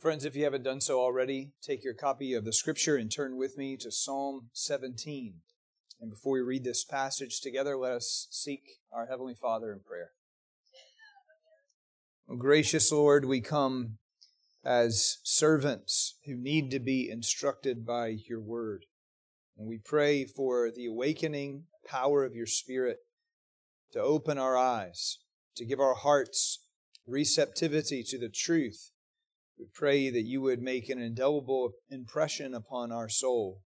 friends, if you haven't done so already, take your copy of the scripture and turn with me to Psalm 17. And before we read this passage together, let us seek our Heavenly Father in prayer. Oh, gracious Lord, we come as servants who need to be instructed by your word. And we pray for the awakening power of your Spirit to open our eyes, to give our hearts receptivity to the truth we pray that you would make an indelible impression upon our soul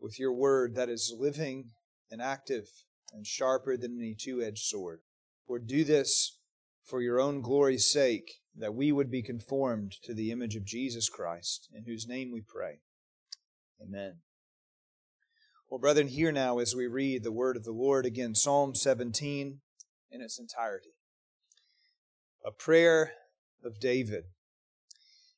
with your word that is living and active and sharper than any two edged sword. Lord, do this for your own glory's sake, that we would be conformed to the image of Jesus Christ, in whose name we pray. Amen. Well, brethren, hear now as we read the word of the Lord again, Psalm 17 in its entirety. A prayer of David.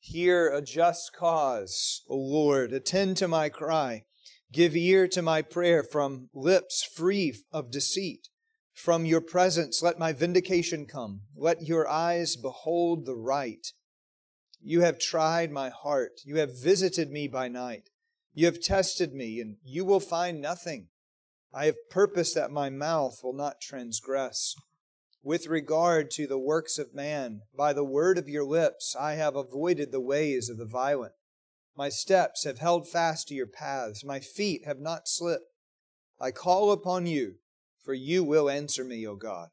Hear a just cause, O Lord. Attend to my cry. Give ear to my prayer from lips free of deceit. From your presence let my vindication come. Let your eyes behold the right. You have tried my heart. You have visited me by night. You have tested me, and you will find nothing. I have purposed that my mouth will not transgress with regard to the works of man. By the word of your lips I have avoided the ways of the violent. My steps have held fast to your paths. My feet have not slipped. I call upon you, for you will answer me, O God.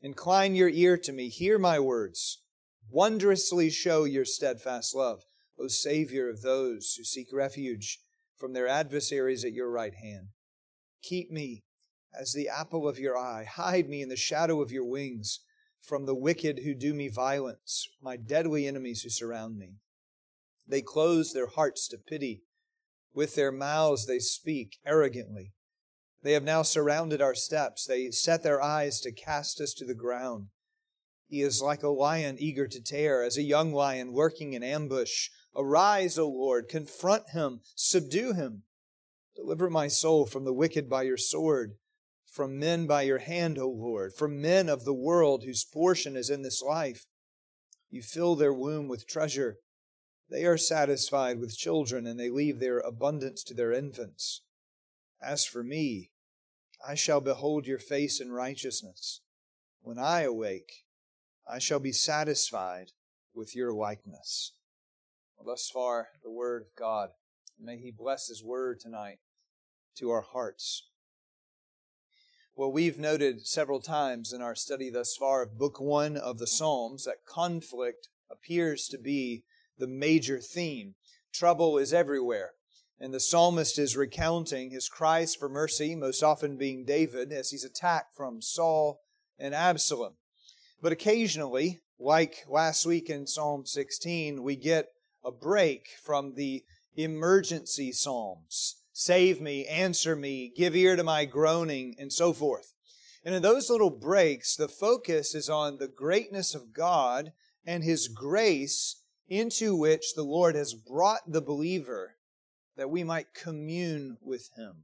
Incline your ear to me. Hear my words. Wondrously show your steadfast love, O Savior of those who seek refuge from their adversaries at your right hand. Keep me as the apple of your eye. Hide me in the shadow of your wings from the wicked who do me violence, my deadly enemies who surround me. They close their hearts to pity. With their mouths they speak arrogantly. They have now surrounded our steps. They set their eyes to cast us to the ground. He is like a lion eager to tear, as a young lion working in ambush. Arise, O Lord, confront him, subdue him. Deliver my soul from the wicked by your sword from men by your hand, O Lord, from men of the world whose portion is in this life. You fill their womb with treasure. They are satisfied with children, and they leave their abundance to their infants. As for me, I shall behold your face in righteousness. When I awake, I shall be satisfied with your likeness. Well, thus far, the Word of God. May He bless His Word tonight to our hearts. Well, we've noted several times in our study thus far of Book One of the Psalms that conflict appears to be the major theme. Trouble is everywhere. And the psalmist is recounting his cries for mercy, most often being David, as he's attacked from Saul and Absalom. But occasionally, like last week in Psalm 16, we get a break from the emergency psalms save me, answer me, give ear to my groaning, and so forth. And in those little breaks, the focus is on the greatness of God and His grace into which the Lord has brought the believer that we might commune with Him.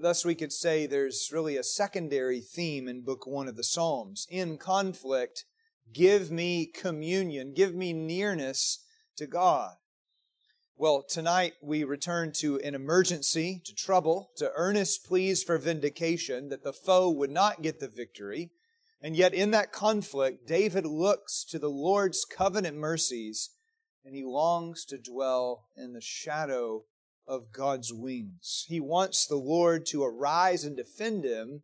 Thus, we could say there's really a secondary theme in Book One of the Psalms. In conflict, give me communion, give me nearness to God. Well, tonight we return to an emergency, to trouble, to earnest pleas for vindication that the foe would not get the victory. And yet, in that conflict, David looks to the Lord's covenant mercies and he longs to dwell in the shadow of God's wings. He wants the Lord to arise and defend him,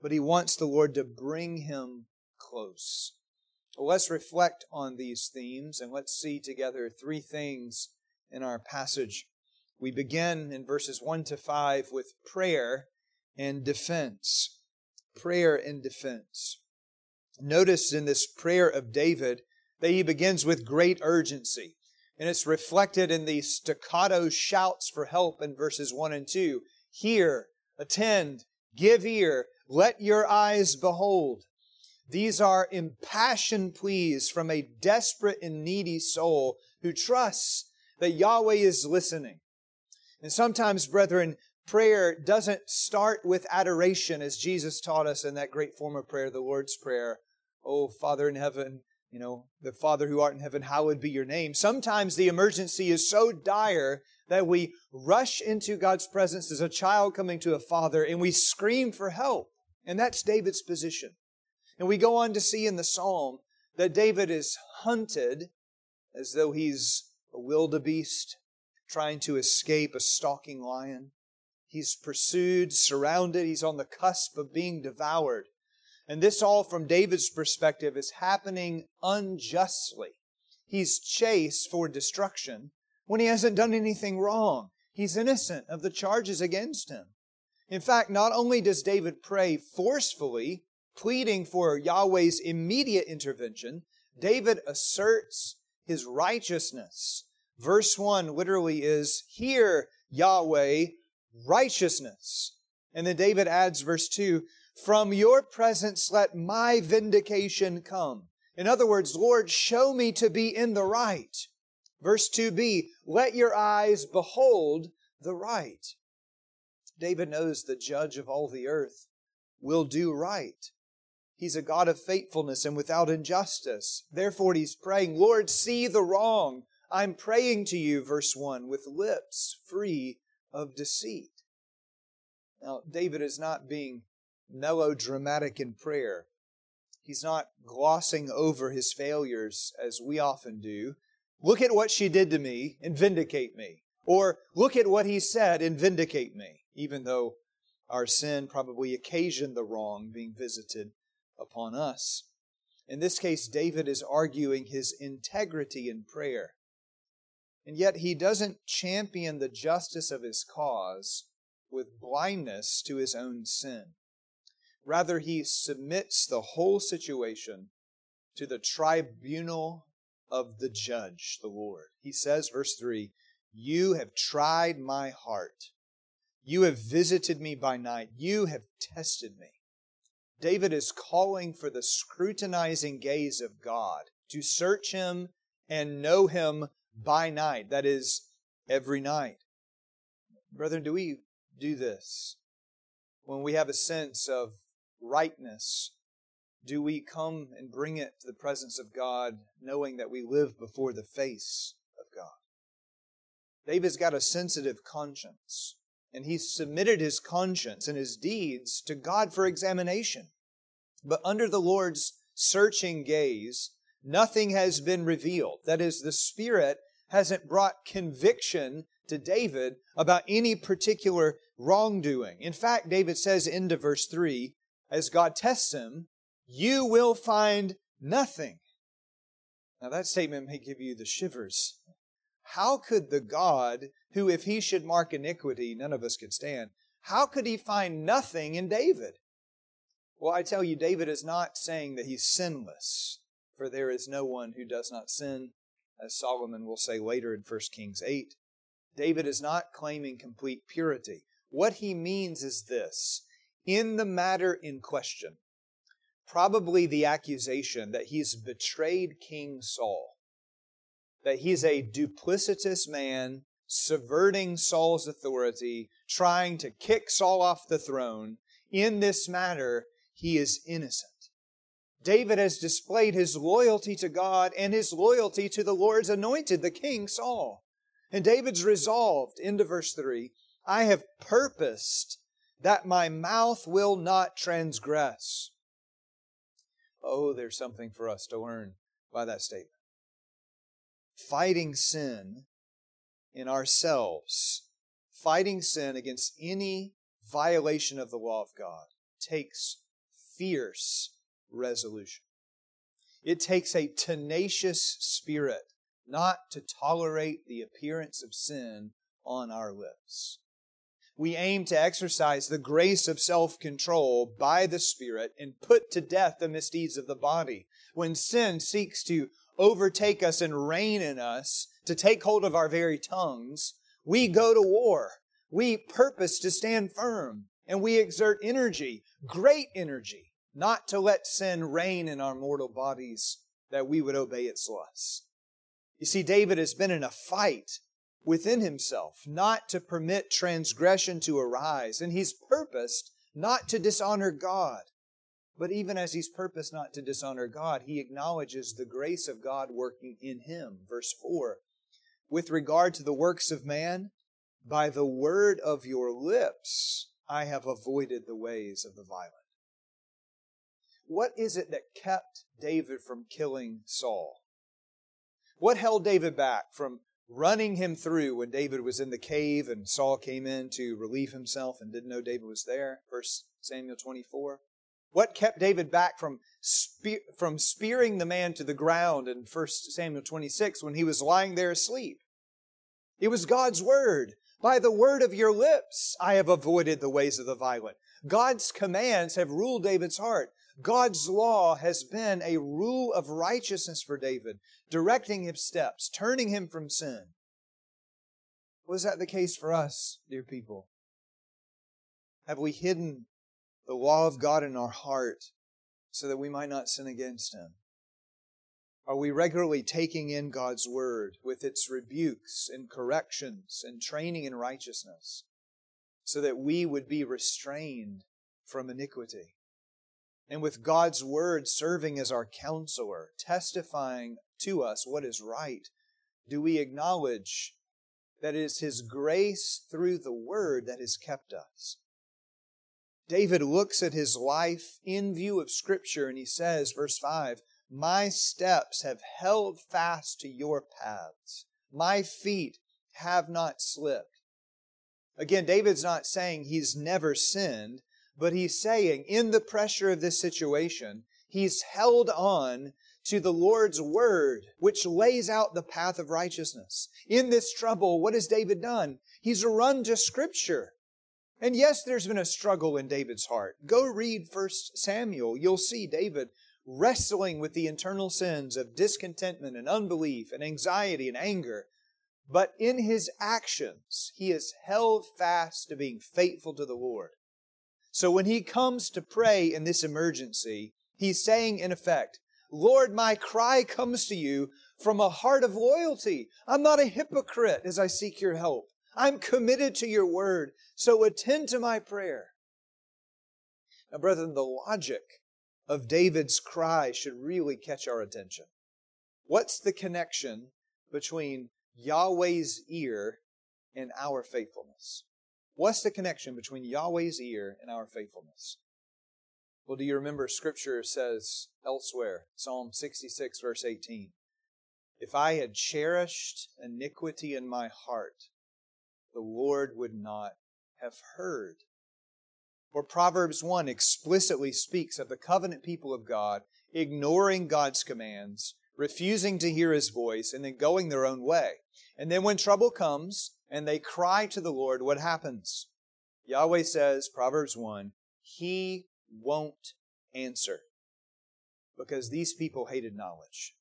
but he wants the Lord to bring him close. Well, let's reflect on these themes and let's see together three things in our passage. We begin in verses 1 to 5 with prayer and defense. Prayer and defense. Notice in this prayer of David that he begins with great urgency. And it's reflected in the staccato shouts for help in verses 1 and 2. Hear, attend, give ear, let your eyes behold. These are impassioned pleas from a desperate and needy soul who trusts that Yahweh is listening. And sometimes, brethren, prayer doesn't start with adoration as Jesus taught us in that great form of prayer, the Lord's Prayer. Oh, Father in heaven, you know, the Father who art in heaven, hallowed be your name. Sometimes the emergency is so dire that we rush into God's presence as a child coming to a father and we scream for help. And that's David's position. And we go on to see in the psalm that David is hunted as though he's a wildebeest trying to escape a stalking lion. He's pursued, surrounded, he's on the cusp of being devoured. And this all from David's perspective is happening unjustly. He's chased for destruction when he hasn't done anything wrong. He's innocent of the charges against him. In fact, not only does David pray forcefully, pleading for Yahweh's immediate intervention, David asserts his righteousness. Verse 1 literally is, Hear, Yahweh, righteousness. And then David adds, verse 2, From your presence let my vindication come. In other words, Lord, show me to be in the right. Verse 2b, let your eyes behold the right. David knows the judge of all the earth will do right. He's a God of faithfulness and without injustice. Therefore, he's praying, Lord, see the wrong. I'm praying to you, verse 1, with lips free of deceit. Now, David is not being melodramatic in prayer. He's not glossing over his failures as we often do. Look at what she did to me and vindicate me. Or look at what he said and vindicate me, even though our sin probably occasioned the wrong being visited upon us. In this case, David is arguing his integrity in prayer. And yet he doesn't champion the justice of his cause with blindness to his own sin. Rather, he submits the whole situation to the tribunal of the judge, the Lord. He says, verse 3 You have tried my heart. You have visited me by night. You have tested me. David is calling for the scrutinizing gaze of God to search him and know him by night. That is, every night. Brethren, do we do this when we have a sense of rightness do we come and bring it to the presence of God knowing that we live before the face of God? David's got a sensitive conscience, and he submitted his conscience and his deeds to God for examination. But under the Lord's searching gaze, nothing has been revealed. That is, the Spirit hasn't brought conviction to David about any particular wrongdoing. In fact, David says into verse 3, as God tests him, you will find nothing. Now, that statement may give you the shivers. How could the God, who, if he should mark iniquity, none of us could stand, how could he find nothing in David? Well, I tell you, David is not saying that he's sinless, for there is no one who does not sin, as Solomon will say later in 1 Kings 8. David is not claiming complete purity. What he means is this in the matter in question, probably the accusation that he's betrayed King Saul, that he's a duplicitous man subverting Saul's authority, trying to kick Saul off the throne. In this matter, he is innocent. David has displayed his loyalty to God and his loyalty to the Lord's anointed, the king Saul. And David's resolved, into verse 3, I have purposed that my mouth will not transgress. Oh, there's something for us to learn by that statement. Fighting sin in ourselves, fighting sin against any violation of the law of God, takes fierce resolution. It takes a tenacious spirit not to tolerate the appearance of sin on our lips we aim to exercise the grace of self control by the Spirit and put to death the misdeeds of the body. When sin seeks to overtake us and reign in us, to take hold of our very tongues, we go to war. We purpose to stand firm and we exert energy, great energy, not to let sin reign in our mortal bodies that we would obey its lusts. You see, David has been in a fight within himself, not to permit transgression to arise, and he's purposed not to dishonor God. But even as he's purposed not to dishonor God, he acknowledges the grace of God working in him. Verse 4 With regard to the works of man, by the word of your lips I have avoided the ways of the violent. What is it that kept David from killing Saul? What held David back from running him through when David was in the cave and Saul came in to relieve himself and didn't know David was there? First Samuel 24. What kept David back from, from spearing the man to the ground in 1 Samuel 26 when he was lying there asleep? It was God's word. By the word of your lips, I have avoided the ways of the violent. God's commands have ruled David's heart. God's law has been a rule of righteousness for David, directing his steps, turning him from sin. Was that the case for us, dear people? Have we hidden the law of God in our heart so that we might not sin against Him? Are we regularly taking in God's Word with its rebukes and corrections and training in righteousness so that we would be restrained from iniquity? And with God's Word serving as our counselor, testifying to us what is right, do we acknowledge that it is His grace through the Word that has kept us? David looks at his life in view of Scripture and he says, verse 5, My steps have held fast to your paths. My feet have not slipped. Again, David's not saying he's never sinned, but he's saying in the pressure of this situation, he's held on to the Lord's word, which lays out the path of righteousness. In this trouble, what has David done? He's run to Scripture. And yes, there's been a struggle in David's heart. Go read 1 Samuel. You'll see David wrestling with the internal sins of discontentment and unbelief and anxiety and anger. But in his actions, he is held fast to being faithful to the Lord. So when he comes to pray in this emergency, he's saying in effect, Lord, my cry comes to you from a heart of loyalty. I'm not a hypocrite as I seek your help. I'm committed to your word, so attend to my prayer. Now, brethren, the logic of David's cry should really catch our attention. What's the connection between Yahweh's ear and our faithfulness? What's the connection between Yahweh's ear and our faithfulness? Well, do you remember Scripture says elsewhere, Psalm 66, verse 18, If I had cherished iniquity in my heart, the Lord would not have heard. Or Proverbs 1 explicitly speaks of the covenant people of God ignoring God's commands, refusing to hear his voice, and then going their own way. And then when trouble comes and they cry to the Lord, what happens? Yahweh says, Proverbs 1, He won't answer because these people hated knowledge.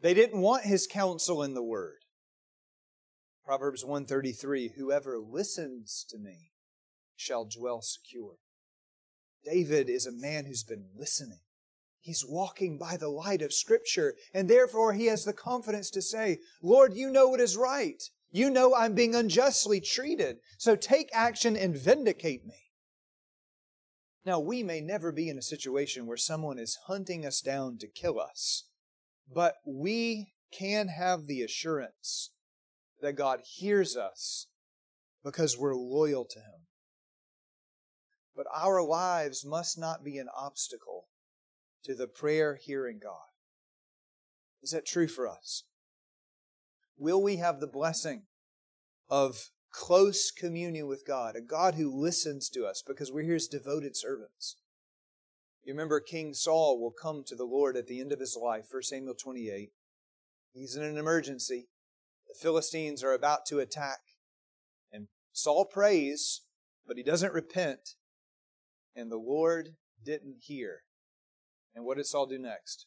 They didn't want his counsel in the word. Proverbs 133 Whoever listens to me shall dwell secure. David is a man who's been listening. He's walking by the light of Scripture, and therefore he has the confidence to say, Lord, you know what is right. You know I'm being unjustly treated, so take action and vindicate me. Now, we may never be in a situation where someone is hunting us down to kill us, but we can have the assurance that God hears us because we're loyal to Him. But our lives must not be an obstacle to the prayer hearing God. Is that true for us? Will we have the blessing of close communion with God, a God who listens to us because we're His devoted servants? You remember King Saul will come to the Lord at the end of his life, 1 Samuel 28. He's in an emergency. The Philistines are about to attack. And Saul prays, but he doesn't repent. And the Lord didn't hear. And what did Saul do next?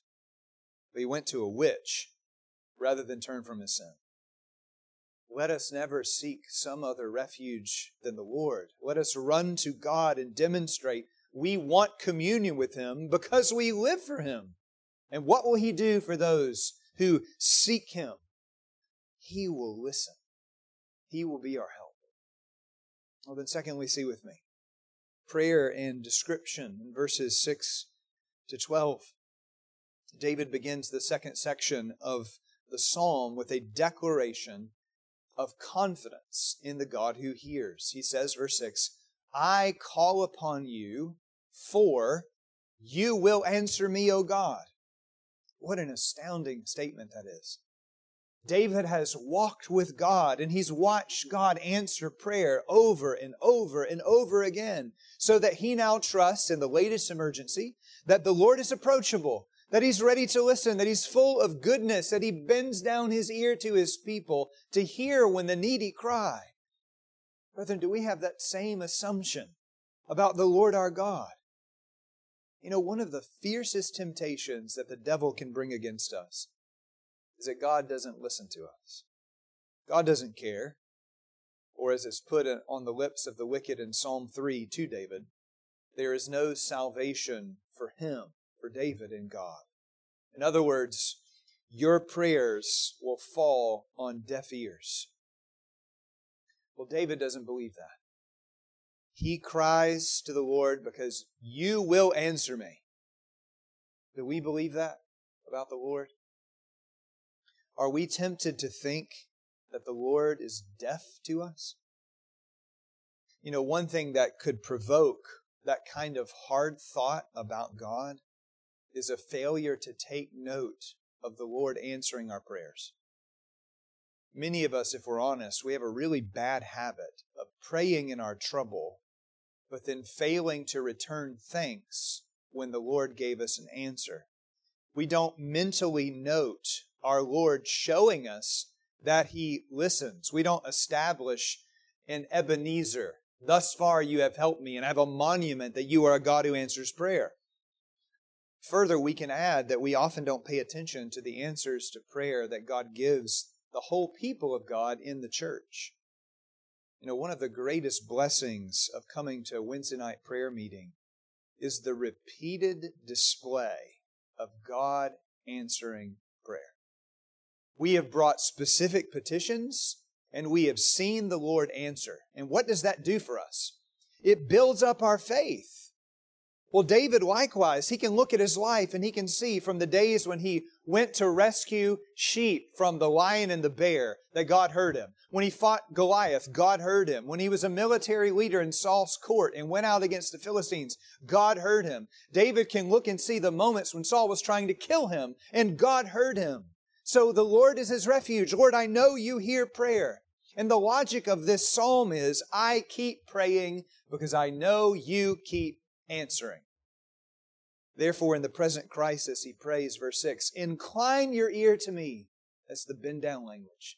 But he went to a witch rather than turn from his sin. Let us never seek some other refuge than the Lord. Let us run to God and demonstrate we want communion with Him because we live for Him. And what will He do for those who seek Him? He will listen. He will be our help. Well, then, secondly, see with me prayer and description in verses 6 to 12. David begins the second section of the psalm with a declaration of confidence in the God who hears. He says, verse 6, I call upon you, for you will answer me, O God. What an astounding statement that is. David has walked with God and he's watched God answer prayer over and over and over again so that he now trusts in the latest emergency that the Lord is approachable, that he's ready to listen, that he's full of goodness, that he bends down his ear to his people to hear when the needy cry. Brethren, do we have that same assumption about the Lord our God? You know, one of the fiercest temptations that the devil can bring against us is that God doesn't listen to us. God doesn't care. Or as it's put on the lips of the wicked in Psalm 3 to David, there is no salvation for him, for David in God. In other words, your prayers will fall on deaf ears. Well, David doesn't believe that. He cries to the Lord because you will answer me. Do we believe that about the Lord? Are we tempted to think that the Lord is deaf to us? You know, one thing that could provoke that kind of hard thought about God is a failure to take note of the Lord answering our prayers. Many of us, if we're honest, we have a really bad habit of praying in our trouble, but then failing to return thanks when the Lord gave us an answer. We don't mentally note our Lord showing us that He listens. We don't establish an Ebenezer. Thus far you have helped me, and I have a monument that you are a God who answers prayer. Further, we can add that we often don't pay attention to the answers to prayer that God gives the whole people of God in the church. You know, one of the greatest blessings of coming to a Wednesday night prayer meeting is the repeated display of God answering prayer. We have brought specific petitions and we have seen the Lord answer. And what does that do for us? It builds up our faith. Well, David likewise, he can look at his life and he can see from the days when he went to rescue sheep from the lion and the bear that God heard him. When he fought Goliath, God heard him. When he was a military leader in Saul's court and went out against the Philistines, God heard him. David can look and see the moments when Saul was trying to kill him and God heard him. So the Lord is his refuge. Lord, I know you hear prayer. And the logic of this psalm is, I keep praying because I know you keep answering. Therefore, in the present crisis, he prays, verse 6, Incline your ear to me. That's the bend down language.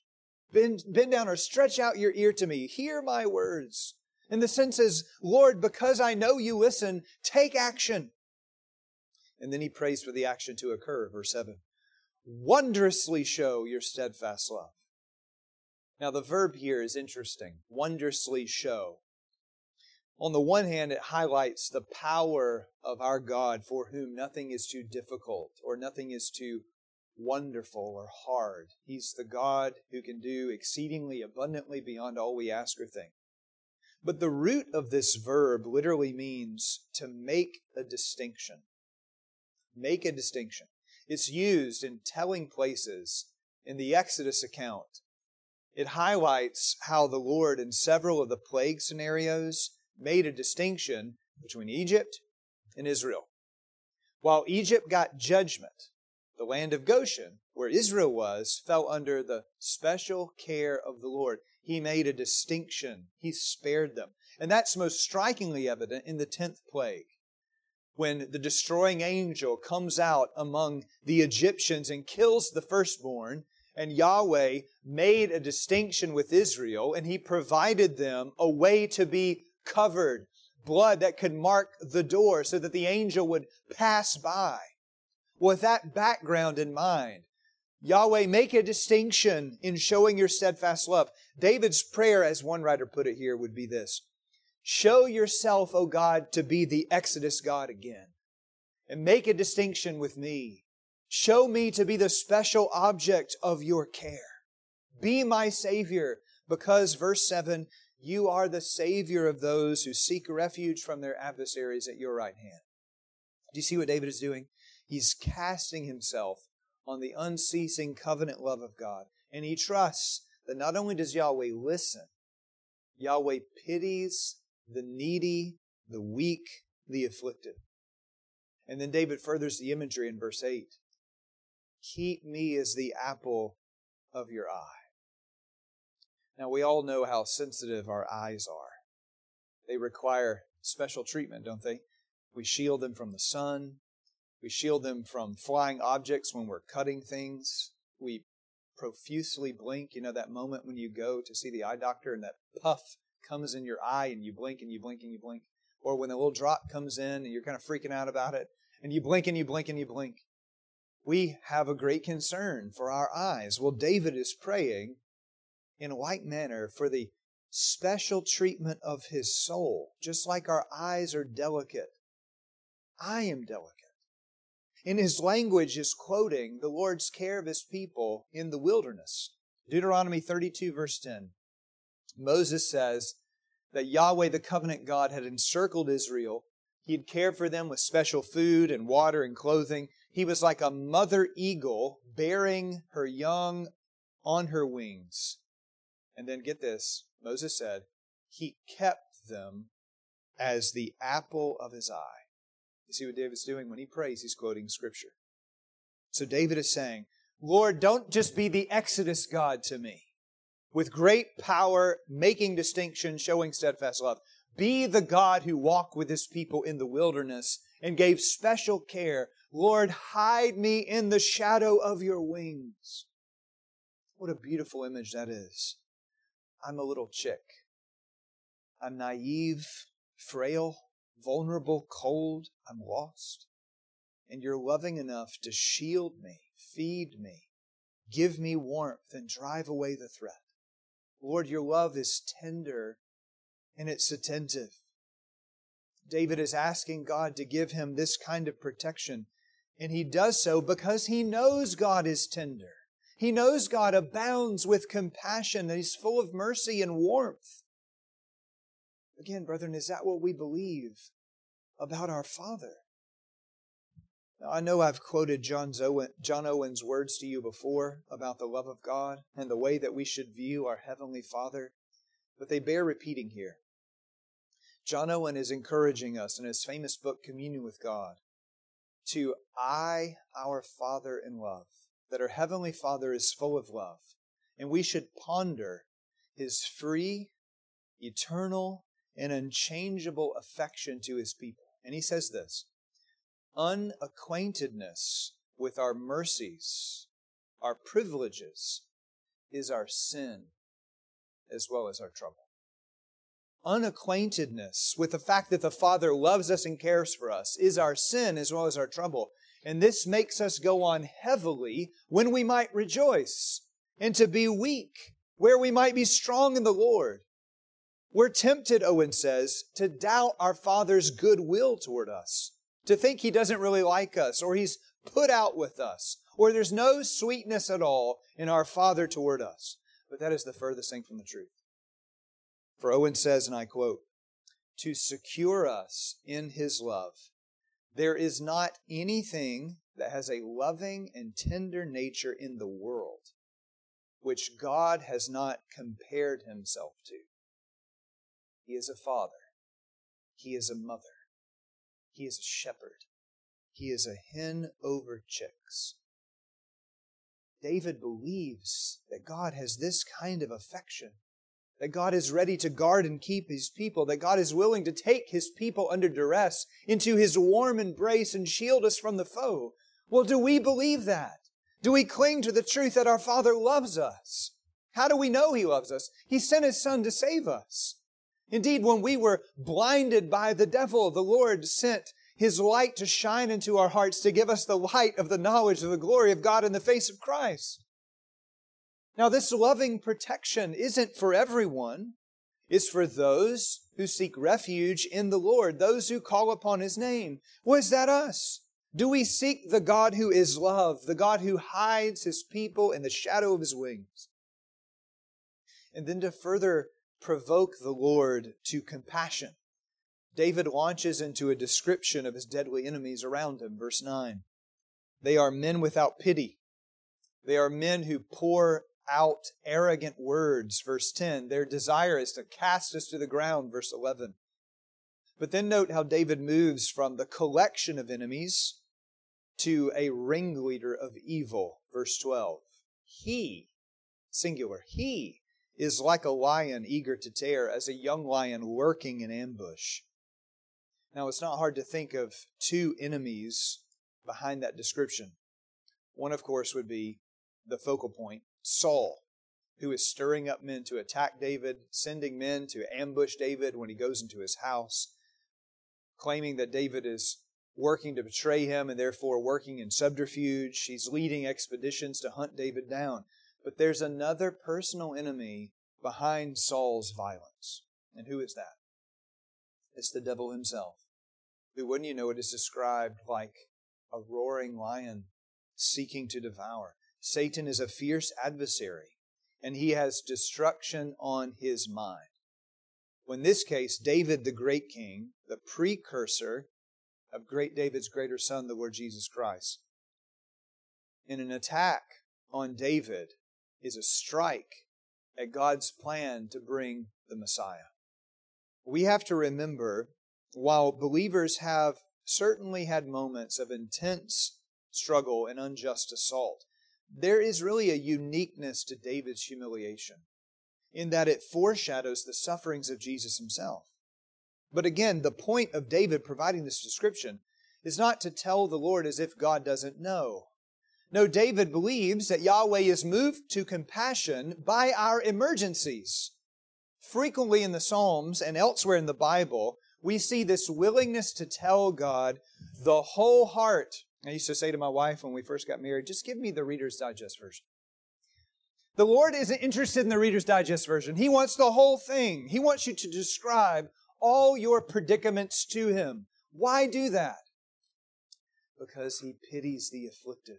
Bend, bend down or stretch out your ear to me. Hear my words. And the sense is, Lord, because I know you listen, take action. And then he prays for the action to occur, verse 7 wondrously show your steadfast love. Now, the verb here is interesting. Wondrously show. On the one hand, it highlights the power of our God for whom nothing is too difficult or nothing is too wonderful or hard. He's the God who can do exceedingly abundantly beyond all we ask or think. But the root of this verb literally means to make a distinction. Make a distinction. It's used in telling places in the Exodus account. It highlights how the Lord, in several of the plague scenarios, made a distinction between Egypt and Israel. While Egypt got judgment, the land of Goshen, where Israel was, fell under the special care of the Lord. He made a distinction. He spared them. And that's most strikingly evident in the tenth plague when the destroying angel comes out among the Egyptians and kills the firstborn, and Yahweh made a distinction with Israel, and he provided them a way to be covered, blood that could mark the door so that the angel would pass by. With that background in mind, Yahweh, make a distinction in showing your steadfast love. David's prayer, as one writer put it here, would be this Show yourself, O God, to be the Exodus God again. And make a distinction with me. Show me to be the special object of your care. Be my Savior, because, verse 7, you are the Savior of those who seek refuge from their adversaries at your right hand. Do you see what David is doing? He's casting himself on the unceasing covenant love of God. And he trusts that not only does Yahweh listen, Yahweh pities the needy, the weak, the afflicted. And then David furthers the imagery in verse 8 Keep me as the apple of your eye. Now, we all know how sensitive our eyes are. They require special treatment, don't they? We shield them from the sun. We shield them from flying objects when we're cutting things. We profusely blink. You know, that moment when you go to see the eye doctor and that puff comes in your eye and you blink and you blink and you blink. Or when a little drop comes in and you're kind of freaking out about it and you blink and you blink and you blink. We have a great concern for our eyes. Well, David is praying in like manner for the special treatment of his soul, just like our eyes are delicate. I am delicate. In his language is quoting the Lord's care of his people in the wilderness. Deuteronomy 32, verse 10. Moses says that Yahweh, the covenant God, had encircled Israel. He had cared for them with special food and water and clothing. He was like a mother eagle bearing her young on her wings. And then get this Moses said, He kept them as the apple of his eye. You see what David's doing? When he prays, he's quoting Scripture. So David is saying, Lord, don't just be the Exodus God to me, with great power, making distinction, showing steadfast love. Be the God who walked with his people in the wilderness and gave special care. Lord, hide me in the shadow of your wings. What a beautiful image that is. I'm a little chick. I'm naive, frail, vulnerable, cold, I'm lost. And you're loving enough to shield me, feed me, give me warmth, and drive away the threat. Lord, your love is tender and it's attentive. David is asking God to give him this kind of protection, and he does so because he knows God is tender. He knows God abounds with compassion and he's full of mercy and warmth. Again, brethren, is that what we believe about our Father? I know I've quoted John, Owen, John Owen's words to you before about the love of God and the way that we should view our Heavenly Father, but they bear repeating here. John Owen is encouraging us in his famous book, Communion with God, to eye our Father in love, that our Heavenly Father is full of love, and we should ponder his free, eternal, and unchangeable affection to his people. And he says this unacquaintedness with our mercies, our privileges, is our sin as well as our trouble. Unacquaintedness with the fact that the Father loves us and cares for us is our sin as well as our trouble. And this makes us go on heavily when we might rejoice, and to be weak where we might be strong in the Lord. We're tempted, Owen says, to doubt our Father's goodwill toward us, to think He doesn't really like us, or He's put out with us, or there's no sweetness at all in our Father toward us. But that is the furthest thing from the truth. For Owen says, and I quote, to secure us in His love, there is not anything that has a loving and tender nature in the world which God has not compared Himself to. He is a father. He is a mother. He is a shepherd. He is a hen over chicks. David believes that God has this kind of affection, that God is ready to guard and keep his people, that God is willing to take his people under duress into his warm embrace and shield us from the foe. Well, do we believe that? Do we cling to the truth that our Father loves us? How do we know he loves us? He sent his Son to save us. Indeed, when we were blinded by the devil, the Lord sent his light to shine into our hearts to give us the light of the knowledge of the glory of God in the face of Christ. Now, this loving protection isn't for everyone. It's for those who seek refuge in the Lord, those who call upon his name. Was that us? Do we seek the God who is love, the God who hides his people in the shadow of his wings? And then to further provoke the Lord to compassion. David launches into a description of his deadly enemies around him. Verse 9. They are men without pity. They are men who pour out arrogant words. Verse 10. Their desire is to cast us to the ground. Verse 11. But then note how David moves from the collection of enemies to a ringleader of evil. Verse 12. He, singular, he is like a lion eager to tear, as a young lion lurking in ambush. Now, it's not hard to think of two enemies behind that description. One, of course, would be the focal point Saul, who is stirring up men to attack David, sending men to ambush David when he goes into his house claiming that David is working to betray him and therefore working in subterfuge. He's leading expeditions to hunt David down. But there's another personal enemy behind Saul's violence. And who is that? It's the devil himself, who, wouldn't you know, it is described like a roaring lion seeking to devour. Satan is a fierce adversary, and he has destruction on his mind. In this case, David, the great king, the precursor of great David's greater son, the Lord Jesus Christ. In an attack on David is a strike at God's plan to bring the Messiah. We have to remember, while believers have certainly had moments of intense struggle and unjust assault, there is really a uniqueness to David's humiliation in that it foreshadows the sufferings of Jesus himself. But again, the point of David providing this description is not to tell the Lord as if God doesn't know. No, David believes that Yahweh is moved to compassion by our emergencies. Frequently in the Psalms and elsewhere in the Bible, we see this willingness to tell God the whole heart. I used to say to my wife when we first got married, just give me the Reader's Digest version. The Lord isn't interested in the Reader's Digest version. He wants the whole thing. He wants you to describe all your predicaments to Him. Why do that? Because He pities the afflicted.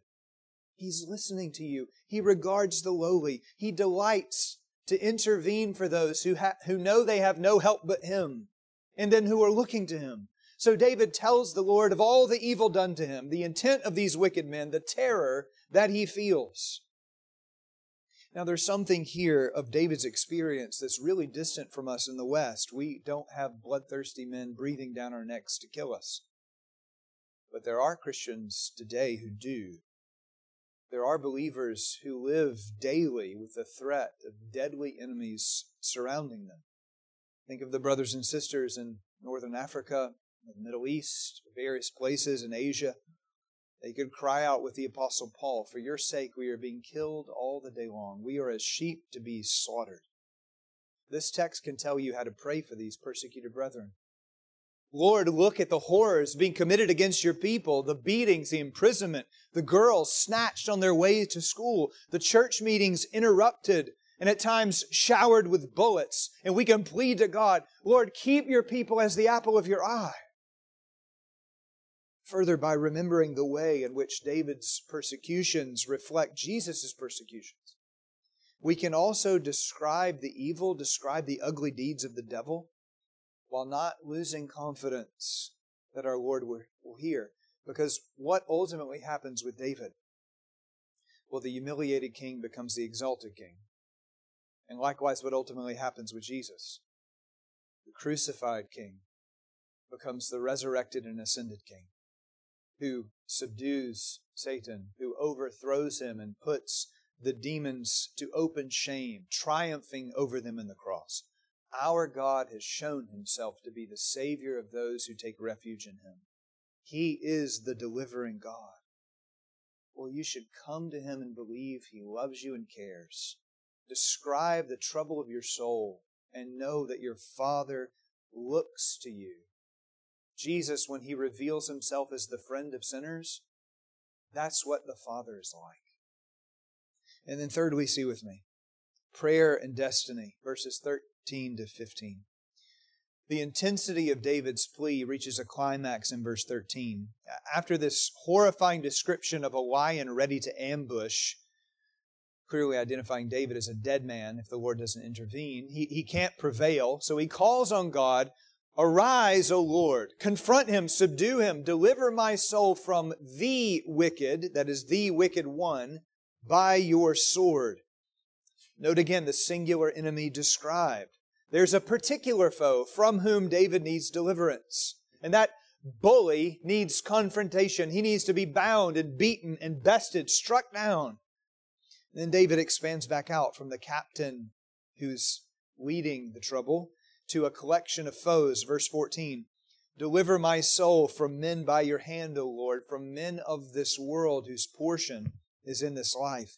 He's listening to you. He regards the lowly. He delights to intervene for those who, ha- who know they have no help but Him and then who are looking to Him. So David tells the Lord of all the evil done to him, the intent of these wicked men, the terror that he feels. Now, there's something here of David's experience that's really distant from us in the West. We don't have bloodthirsty men breathing down our necks to kill us. But there are Christians today who do. There are believers who live daily with the threat of deadly enemies surrounding them. Think of the brothers and sisters in northern Africa, the Middle East, various places in Asia they could cry out with the Apostle Paul, For your sake we are being killed all the day long. We are as sheep to be slaughtered. This text can tell you how to pray for these persecuted brethren. Lord, look at the horrors being committed against your people the beatings, the imprisonment, the girls snatched on their way to school, the church meetings interrupted and at times showered with bullets. And we can plead to God, Lord, keep your people as the apple of your eye. Further, by remembering the way in which David's persecutions reflect Jesus' persecutions, we can also describe the evil, describe the ugly deeds of the devil, while not losing confidence that our Lord will hear. Because what ultimately happens with David? Well, the humiliated king becomes the exalted king. And likewise, what ultimately happens with Jesus? The crucified king becomes the resurrected and ascended king who subdues Satan, who overthrows him and puts the demons to open shame, triumphing over them in the cross. Our God has shown himself to be the Savior of those who take refuge in him. He is the delivering God. Well, you should come to him and believe he loves you and cares. Describe the trouble of your soul and know that your Father looks to you Jesus, when he reveals himself as the friend of sinners, that's what the Father is like. And then, thirdly, see with me prayer and destiny, verses 13 to 15. The intensity of David's plea reaches a climax in verse 13. After this horrifying description of a lion ready to ambush, clearly identifying David as a dead man if the Lord doesn't intervene, he, he can't prevail. So he calls on God Arise, O Lord, confront him, subdue him, deliver my soul from the wicked, that is the wicked one, by your sword. Note again the singular enemy described. There's a particular foe from whom David needs deliverance. And that bully needs confrontation. He needs to be bound and beaten and bested, struck down. And then David expands back out from the captain who's leading the trouble to a collection of foes. Verse 14 Deliver my soul from men by your hand, O Lord, from men of this world whose portion is in this life.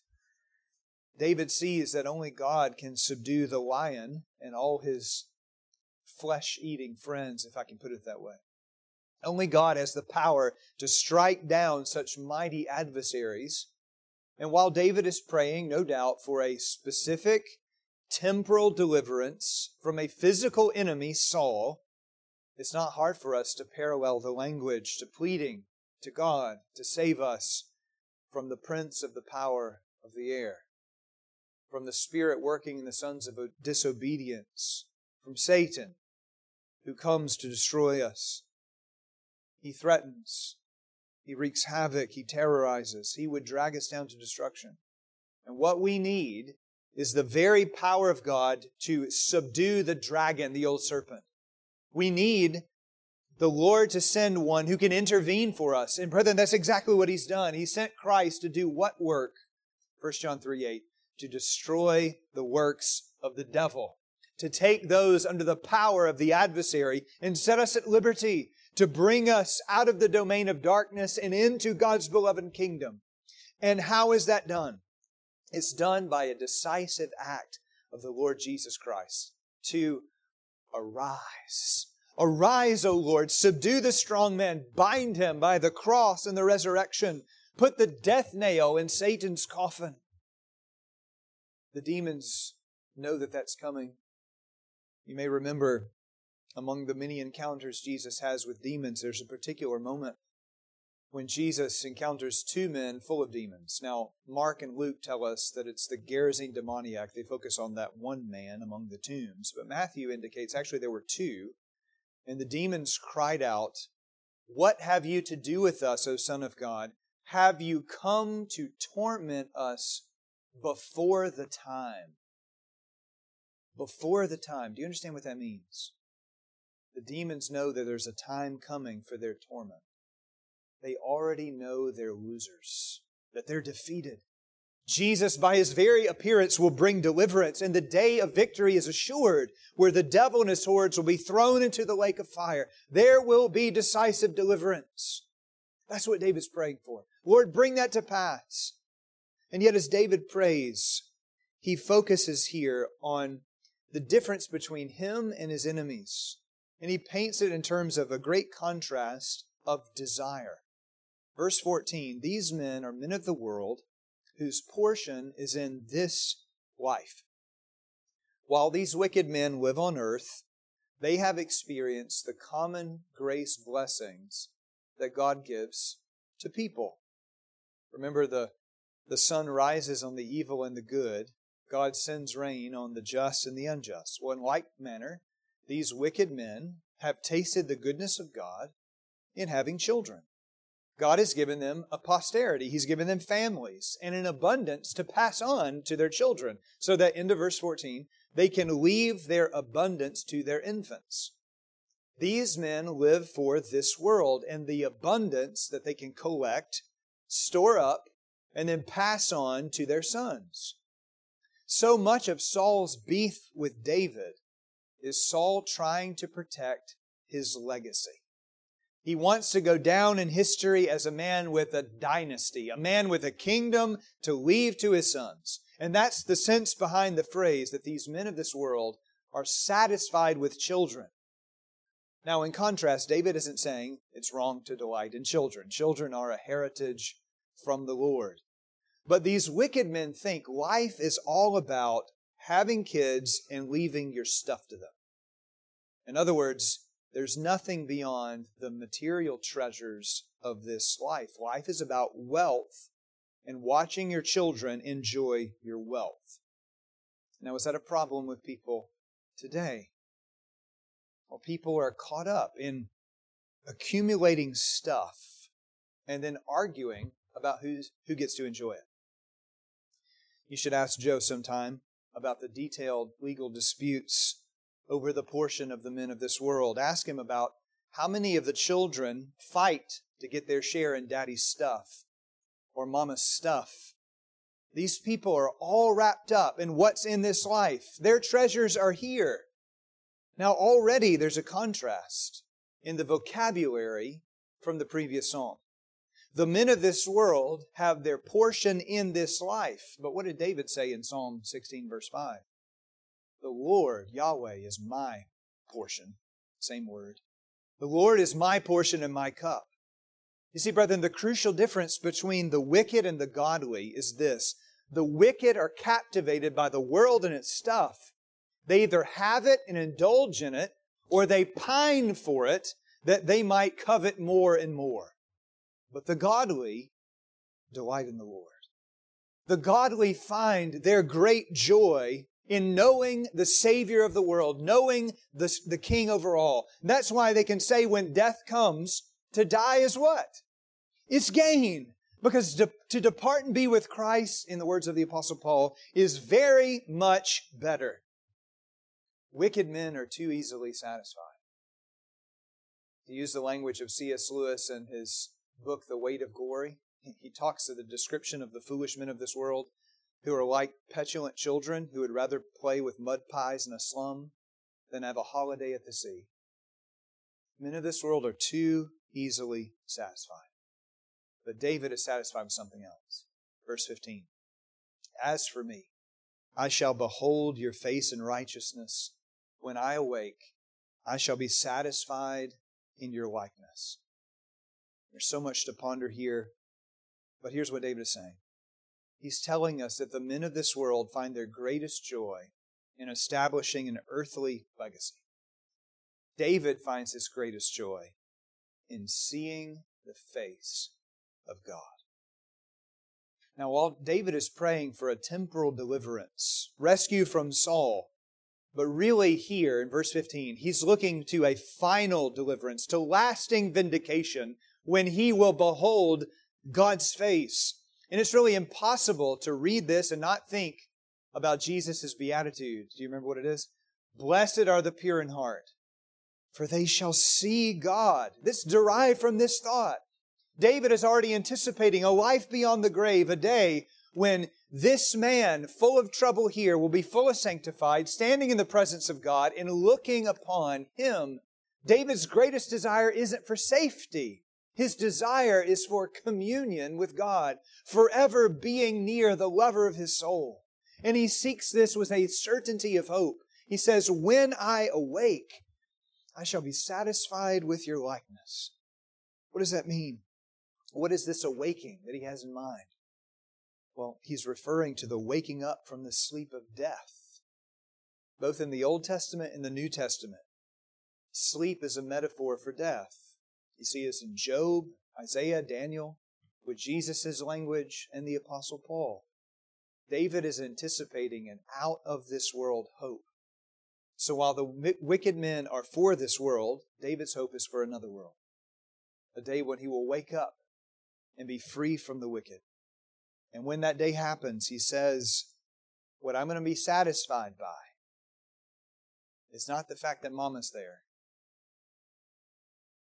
David sees that only God can subdue the lion and all his flesh eating friends, if I can put it that way. Only God has the power to strike down such mighty adversaries. And while David is praying, no doubt, for a specific temporal deliverance from a physical enemy, Saul, it's not hard for us to parallel the language to pleading to God to save us from the prince of the power of the air, from the spirit working in the sons of disobedience, from Satan who comes to destroy us. He threatens. He wreaks havoc. He terrorizes. He would drag us down to destruction. And what we need is the very power of God to subdue the dragon, the old serpent. We need the Lord to send one who can intervene for us. And brethren, that's exactly what he's done. He sent Christ to do what work? 1 John 3 8. To destroy the works of the devil. To take those under the power of the adversary and set us at liberty to bring us out of the domain of darkness and into God's beloved kingdom. And how is that done? It's done by a decisive act of the Lord Jesus Christ to arise. Arise, O Lord, subdue the strong man, bind him by the cross and the resurrection, put the death nail in Satan's coffin. The demons know that that's coming. You may remember among the many encounters Jesus has with demons, there's a particular moment when Jesus encounters two men full of demons. Now, Mark and Luke tell us that it's the Gerasene demoniac. They focus on that one man among the tombs. But Matthew indicates actually there were two. And the demons cried out, What have you to do with us, O Son of God? Have you come to torment us before the time? Before the time. Do you understand what that means? The demons know that there's a time coming for their torment. They already know they're losers, that they're defeated. Jesus, by his very appearance, will bring deliverance, and the day of victory is assured, where the devil and his hordes will be thrown into the lake of fire. There will be decisive deliverance. That's what David's praying for. Lord, bring that to pass. And yet, as David prays, he focuses here on the difference between him and his enemies. And he paints it in terms of a great contrast of desire. Verse 14 These men are men of the world whose portion is in this life. While these wicked men live on earth, they have experienced the common grace blessings that God gives to people. Remember, the, the sun rises on the evil and the good. God sends rain on the just and the unjust. Well, in like manner, these wicked men have tasted the goodness of God in having children. God has given them a posterity. He's given them families and an abundance to pass on to their children. So that into verse 14, they can leave their abundance to their infants. These men live for this world and the abundance that they can collect, store up, and then pass on to their sons. So much of Saul's beef with David is Saul trying to protect his legacy. He wants to go down in history as a man with a dynasty, a man with a kingdom to leave to his sons. And that's the sense behind the phrase that these men of this world are satisfied with children. Now, in contrast, David isn't saying it's wrong to delight in children. Children are a heritage from the Lord. But these wicked men think life is all about having kids and leaving your stuff to them. In other words, there's nothing beyond the material treasures of this life. Life is about wealth and watching your children enjoy your wealth. Now, is that a problem with people today? Well, people are caught up in accumulating stuff and then arguing about who's, who gets to enjoy it. You should ask Joe sometime about the detailed legal disputes over the portion of the men of this world. Ask him about how many of the children fight to get their share in daddy's stuff or mama's stuff. These people are all wrapped up in what's in this life. Their treasures are here. Now, already there's a contrast in the vocabulary from the previous psalm. The men of this world have their portion in this life. But what did David say in Psalm 16, verse 5? The Lord, Yahweh, is my portion. Same word. The Lord is my portion and my cup. You see, brethren, the crucial difference between the wicked and the godly is this. The wicked are captivated by the world and its stuff. They either have it and indulge in it, or they pine for it that they might covet more and more. But the godly delight in the Lord. The godly find their great joy in knowing the Savior of the world, knowing the, the King over all. that's why they can say when death comes, to die is what? It's gain. Because to, to depart and be with Christ, in the words of the Apostle Paul, is very much better. Wicked men are too easily satisfied. To use the language of C.S. Lewis in his book, The Weight of Glory, he talks of the description of the foolish men of this world who are like petulant children who would rather play with mud pies in a slum than have a holiday at the sea. Men of this world are too easily satisfied. But David is satisfied with something else. Verse 15 As for me, I shall behold your face in righteousness. When I awake, I shall be satisfied in your likeness. There's so much to ponder here, but here's what David is saying. He's telling us that the men of this world find their greatest joy in establishing an earthly legacy. David finds his greatest joy in seeing the face of God. Now, while David is praying for a temporal deliverance, rescue from Saul, but really here in verse 15, he's looking to a final deliverance, to lasting vindication when he will behold God's face. And it's really impossible to read this and not think about Jesus' beatitude. Do you remember what it is? Blessed are the pure in heart, for they shall see God. This derived from this thought. David is already anticipating a life beyond the grave, a day when this man, full of trouble here, will be full of sanctified, standing in the presence of God and looking upon Him. David's greatest desire isn't for safety. His desire is for communion with God, forever being near the lover of his soul. And he seeks this with a certainty of hope. He says, When I awake, I shall be satisfied with your likeness. What does that mean? What is this awaking that he has in mind? Well, he's referring to the waking up from the sleep of death, both in the Old Testament and the New Testament. Sleep is a metaphor for death. You see this in Job, Isaiah, Daniel, with Jesus' language, and the Apostle Paul. David is anticipating an out of this world hope. So while the wicked men are for this world, David's hope is for another world. A day when he will wake up and be free from the wicked. And when that day happens, he says, What I'm going to be satisfied by is not the fact that mama's there,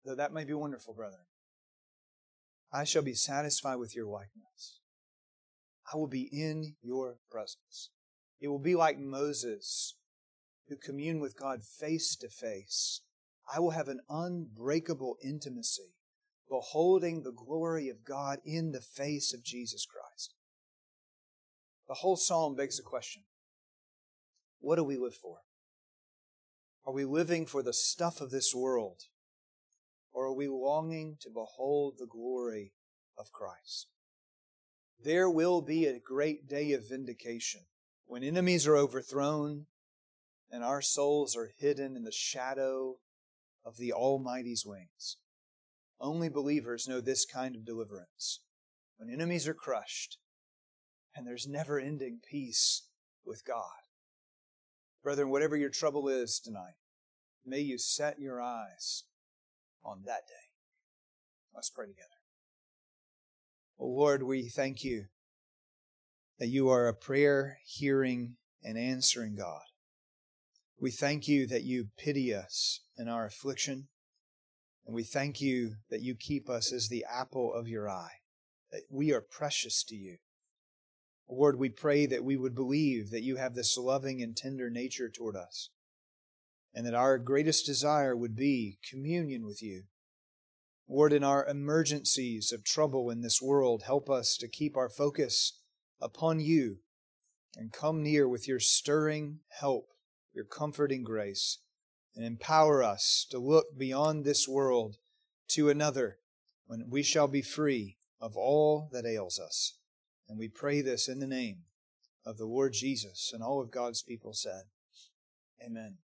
though that may be wonderful, brethren. I shall be satisfied with your likeness. I will be in your presence. It will be like Moses, who communed with God face to face. I will have an unbreakable intimacy beholding the glory of God in the face of Jesus Christ. The whole psalm begs the question what do we live for? Are we living for the stuff of this world? Or are we longing to behold the glory of Christ? There will be a great day of vindication when enemies are overthrown and our souls are hidden in the shadow of the Almighty's wings. Only believers know this kind of deliverance. When enemies are crushed and there's never ending peace with God. Brethren, whatever your trouble is tonight, May you set your eyes on that day. Let's pray together. Oh Lord, we thank you that you are a prayer hearing and answering God. We thank you that you pity us in our affliction, and we thank you that you keep us as the apple of your eye, that we are precious to you. Lord, we pray that we would believe that you have this loving and tender nature toward us, and that our greatest desire would be communion with you. Lord, in our emergencies of trouble in this world, help us to keep our focus upon you and come near with your stirring help, your comforting grace, and empower us to look beyond this world to another when we shall be free of all that ails us. And we pray this in the name of the Lord Jesus. And all of God's people said, Amen.